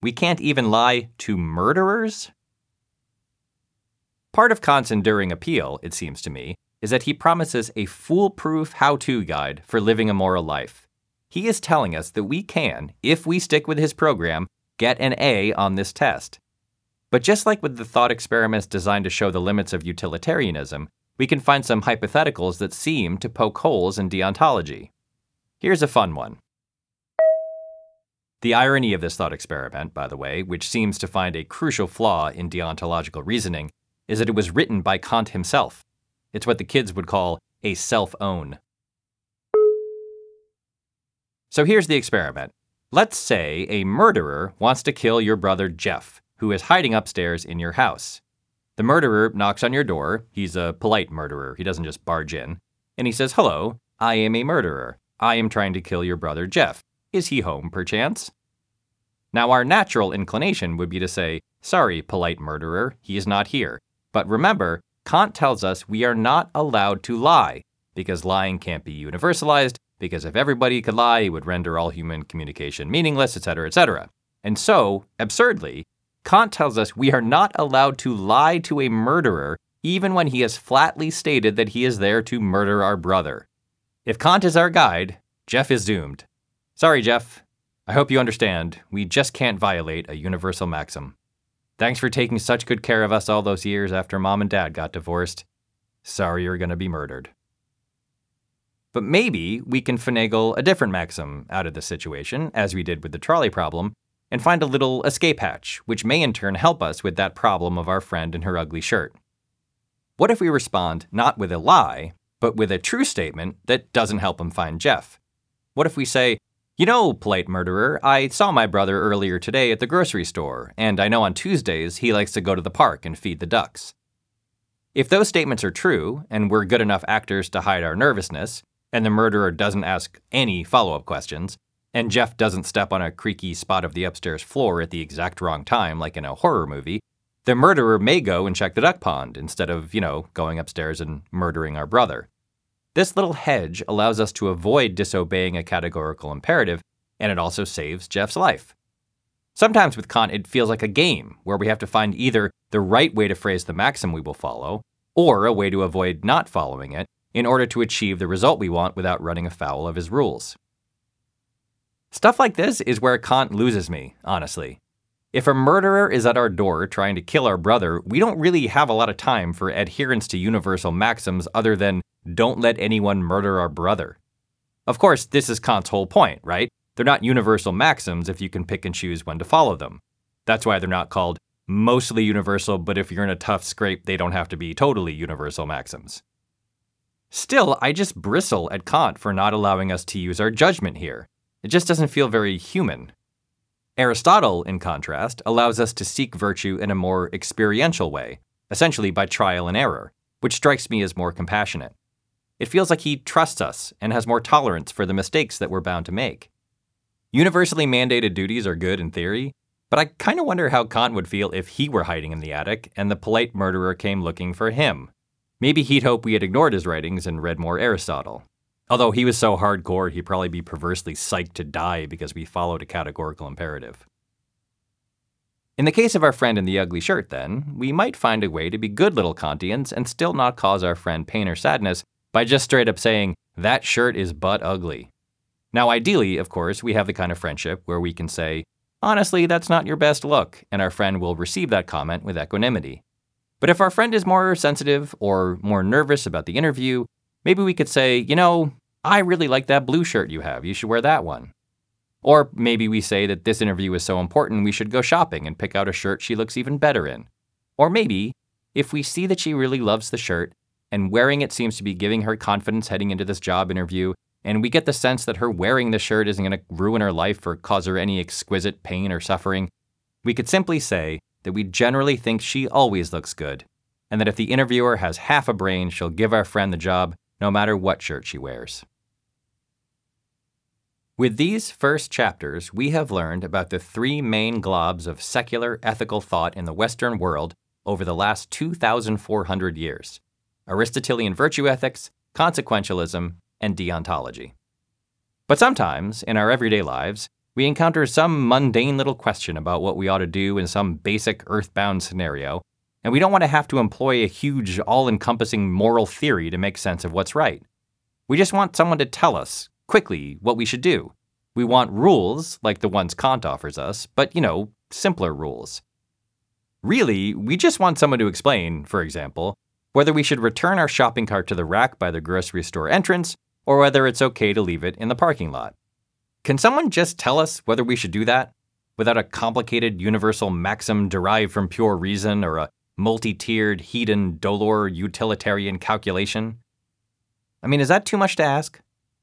We can't even lie to murderers? Part of Kant's enduring appeal, it seems to me, is that he promises a foolproof how to guide for living a moral life. He is telling us that we can, if we stick with his program, get an A on this test. But just like with the thought experiments designed to show the limits of utilitarianism, we can find some hypotheticals that seem to poke holes in deontology. Here's a fun one. The irony of this thought experiment, by the way, which seems to find a crucial flaw in deontological reasoning, is that it was written by Kant himself. It's what the kids would call a self own. So here's the experiment. Let's say a murderer wants to kill your brother Jeff, who is hiding upstairs in your house. The murderer knocks on your door. He's a polite murderer, he doesn't just barge in. And he says, Hello, I am a murderer. I am trying to kill your brother Jeff. Is he home, perchance? Now, our natural inclination would be to say, Sorry, polite murderer, he is not here. But remember, Kant tells us we are not allowed to lie, because lying can't be universalized, because if everybody could lie, it would render all human communication meaningless, etc., etc. And so, absurdly, Kant tells us we are not allowed to lie to a murderer even when he has flatly stated that he is there to murder our brother. If Kant is our guide, Jeff is doomed. Sorry, Jeff. I hope you understand. We just can't violate a universal maxim. Thanks for taking such good care of us all those years after mom and dad got divorced. Sorry you're to be murdered. But maybe we can finagle a different maxim out of the situation, as we did with the trolley problem, and find a little escape hatch, which may in turn help us with that problem of our friend and her ugly shirt. What if we respond not with a lie, but with a true statement that doesn't help him find Jeff? What if we say, You know, polite murderer, I saw my brother earlier today at the grocery store, and I know on Tuesdays he likes to go to the park and feed the ducks. If those statements are true, and we're good enough actors to hide our nervousness, and the murderer doesn't ask any follow up questions, and Jeff doesn't step on a creaky spot of the upstairs floor at the exact wrong time, like in a horror movie, the murderer may go and check the duck pond instead of, you know, going upstairs and murdering our brother. This little hedge allows us to avoid disobeying a categorical imperative, and it also saves Jeff's life. Sometimes with Kant, it feels like a game where we have to find either the right way to phrase the maxim we will follow, or a way to avoid not following it in order to achieve the result we want without running afoul of his rules. Stuff like this is where Kant loses me, honestly. If a murderer is at our door trying to kill our brother, we don't really have a lot of time for adherence to universal maxims other than don't let anyone murder our brother. Of course, this is Kant's whole point, right? They're not universal maxims if you can pick and choose when to follow them. That's why they're not called mostly universal, but if you're in a tough scrape, they don't have to be totally universal maxims. Still, I just bristle at Kant for not allowing us to use our judgment here. It just doesn't feel very human. Aristotle, in contrast, allows us to seek virtue in a more experiential way, essentially by trial and error, which strikes me as more compassionate. It feels like he trusts us and has more tolerance for the mistakes that we're bound to make. Universally mandated duties are good in theory, but I kind of wonder how Kant would feel if he were hiding in the attic and the polite murderer came looking for him. Maybe he'd hope we had ignored his writings and read more Aristotle. Although he was so hardcore, he'd probably be perversely psyched to die because we followed a categorical imperative. In the case of our friend in the ugly shirt, then, we might find a way to be good little Kantians and still not cause our friend pain or sadness by just straight up saying, that shirt is butt ugly. Now, ideally, of course, we have the kind of friendship where we can say, honestly, that's not your best look, and our friend will receive that comment with equanimity. But if our friend is more sensitive or more nervous about the interview, maybe we could say, you know, I really like that blue shirt you have. You should wear that one. Or maybe we say that this interview is so important we should go shopping and pick out a shirt she looks even better in. Or maybe, if we see that she really loves the shirt and wearing it seems to be giving her confidence heading into this job interview, and we get the sense that her wearing the shirt isn't going to ruin her life or cause her any exquisite pain or suffering, we could simply say that we generally think she always looks good, and that if the interviewer has half a brain, she'll give our friend the job no matter what shirt she wears. With these first chapters, we have learned about the three main globs of secular ethical thought in the Western world over the last 2,400 years Aristotelian virtue ethics, consequentialism, and deontology. But sometimes, in our everyday lives, We encounter some mundane little question about what we ought to do in some basic earthbound scenario, and we don't want to have to employ a huge, all encompassing moral theory to make sense of what's right. We just want someone to tell us, quickly, what we should do. We want rules, like the ones Kant offers us, but, you know, simpler rules. Really, we just want someone to explain, for example, whether we should return our shopping cart to the rack by the grocery store entrance or whether it's okay to leave it in the parking lot. Can someone just tell us whether we should do that without a complicated universal maxim derived from pure reason or a multi tiered hedon dolor utilitarian calculation? I mean, is that too much to ask?